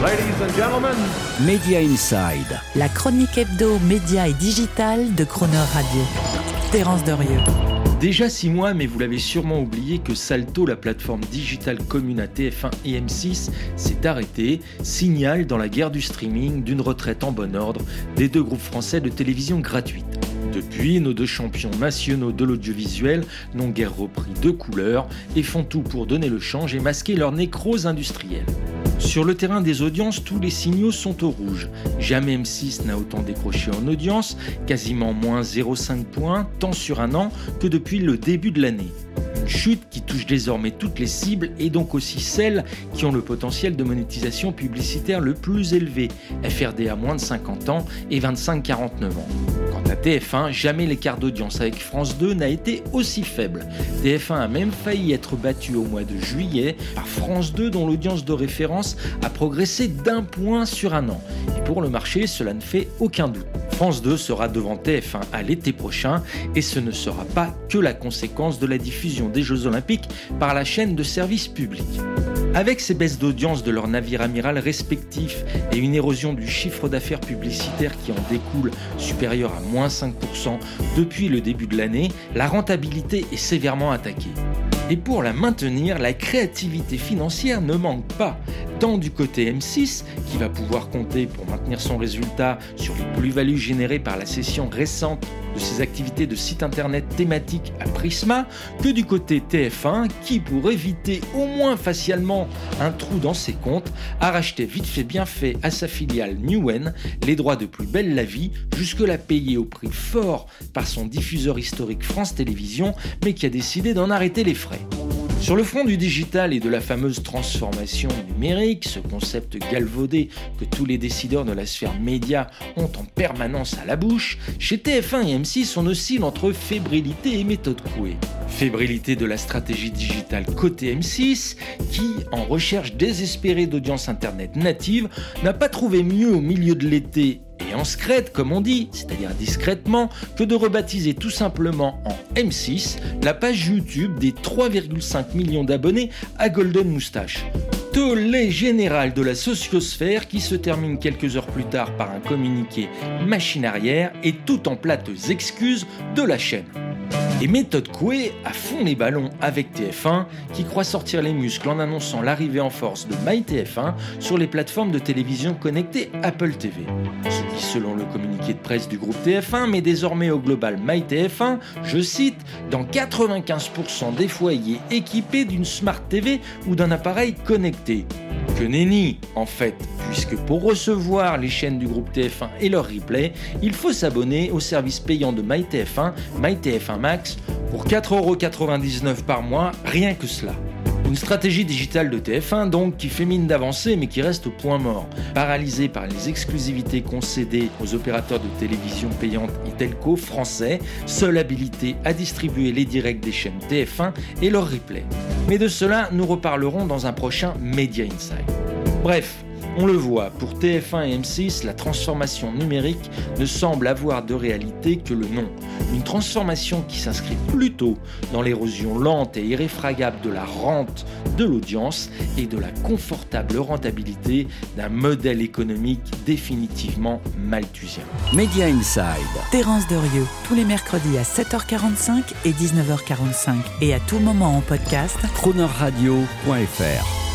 Ladies and gentlemen. Media Inside. La chronique hebdo, média et digital de Croner Radio. Terence Derieux. Déjà six mois, mais vous l'avez sûrement oublié que Salto, la plateforme digitale commune à TF1 et M6, s'est arrêtée, signal dans la guerre du streaming d'une retraite en bon ordre des deux groupes français de télévision gratuite. Depuis, nos deux champions nationaux de l'audiovisuel n'ont guère repris de couleurs et font tout pour donner le change et masquer leur nécrose industrielle. Sur le terrain des audiences, tous les signaux sont au rouge. Jamais M6 n'a autant décroché en audience, quasiment moins 0,5 points, tant sur un an que depuis le début de l'année. Une chute qui touche désormais toutes les cibles et donc aussi celles qui ont le potentiel de monétisation publicitaire le plus élevé, FRD à moins de 50 ans et 25-49 ans. Quant à TF1, jamais l'écart d'audience avec France 2 n'a été aussi faible. TF1 a même failli être battu au mois de juillet par France 2 dont l'audience de référence a progressé d'un point sur un an. Et pour le marché, cela ne fait aucun doute. France 2 sera devant TF1 à l'été prochain et ce ne sera pas que la conséquence de la diffusion des Jeux Olympiques par la chaîne de service public. Avec ces baisses d'audience de leurs navires amiral respectifs et une érosion du chiffre d'affaires publicitaire qui en découle supérieure à moins 5% depuis le début de l'année, la rentabilité est sévèrement attaquée. Et pour la maintenir, la créativité financière ne manque pas, tant du côté M6, qui va pouvoir compter pour maintenir son résultat sur les plus-values générées par la cession récente de ses activités de site internet thématiques à Prisma, que du côté TF1, qui pour éviter au moins facialement un trou dans ses comptes, a racheté vite fait bien fait à sa filiale Newen les droits de Plus belle la vie, jusque-là payés au prix fort par son diffuseur historique France Télévisions, mais qui a décidé d'en arrêter les frais. Sur le front du digital et de la fameuse transformation numérique, ce concept galvaudé que tous les décideurs de la sphère média ont en permanence à la bouche, chez TF1 et M6 on oscille entre fébrilité et méthode couée. Fébrilité de la stratégie digitale côté M6 qui, en recherche désespérée d'audience internet native, n'a pas trouvé mieux au milieu de l'été et en secrète, comme on dit, c'est-à-dire discrètement, que de rebaptiser tout simplement en M6 la page YouTube des 3,5 millions d'abonnés à Golden Moustache. Tollé général de la sociosphère qui se termine quelques heures plus tard par un communiqué machine arrière et tout en plates excuses de la chaîne. Et méthode Coué à fond les ballons avec TF1 qui croit sortir les muscles en annonçant l'arrivée en force de MyTF1 sur les plateformes de télévision connectées Apple TV. Ce qui, selon le communiqué de presse du groupe TF1, met désormais au global MyTF1, je cite, dans 95% des foyers équipés d'une Smart TV ou d'un appareil connecté. Que nenni, en fait, puisque pour recevoir les chaînes du groupe TF1 et leur replay, il faut s'abonner au service payant de MyTF1, MyTF1 Max, pour 4,99€ par mois, rien que cela. Une stratégie digitale de TF1 donc qui fait mine d'avancer mais qui reste au point mort, paralysée par les exclusivités concédées aux opérateurs de télévision payantes et telco français, seule habilité à distribuer les directs des chaînes TF1 et leurs replays. Mais de cela, nous reparlerons dans un prochain Media Insight. Bref, on le voit, pour TF1 et M6, la transformation numérique ne semble avoir de réalité que le nom. Une transformation qui s'inscrit plutôt dans l'érosion lente et irréfragable de la rente de l'audience et de la confortable rentabilité d'un modèle économique définitivement malthusien. Media Inside. Terence Derieux, tous les mercredis à 7h45 et 19h45 et à tout moment en podcast. Cronerradio.fr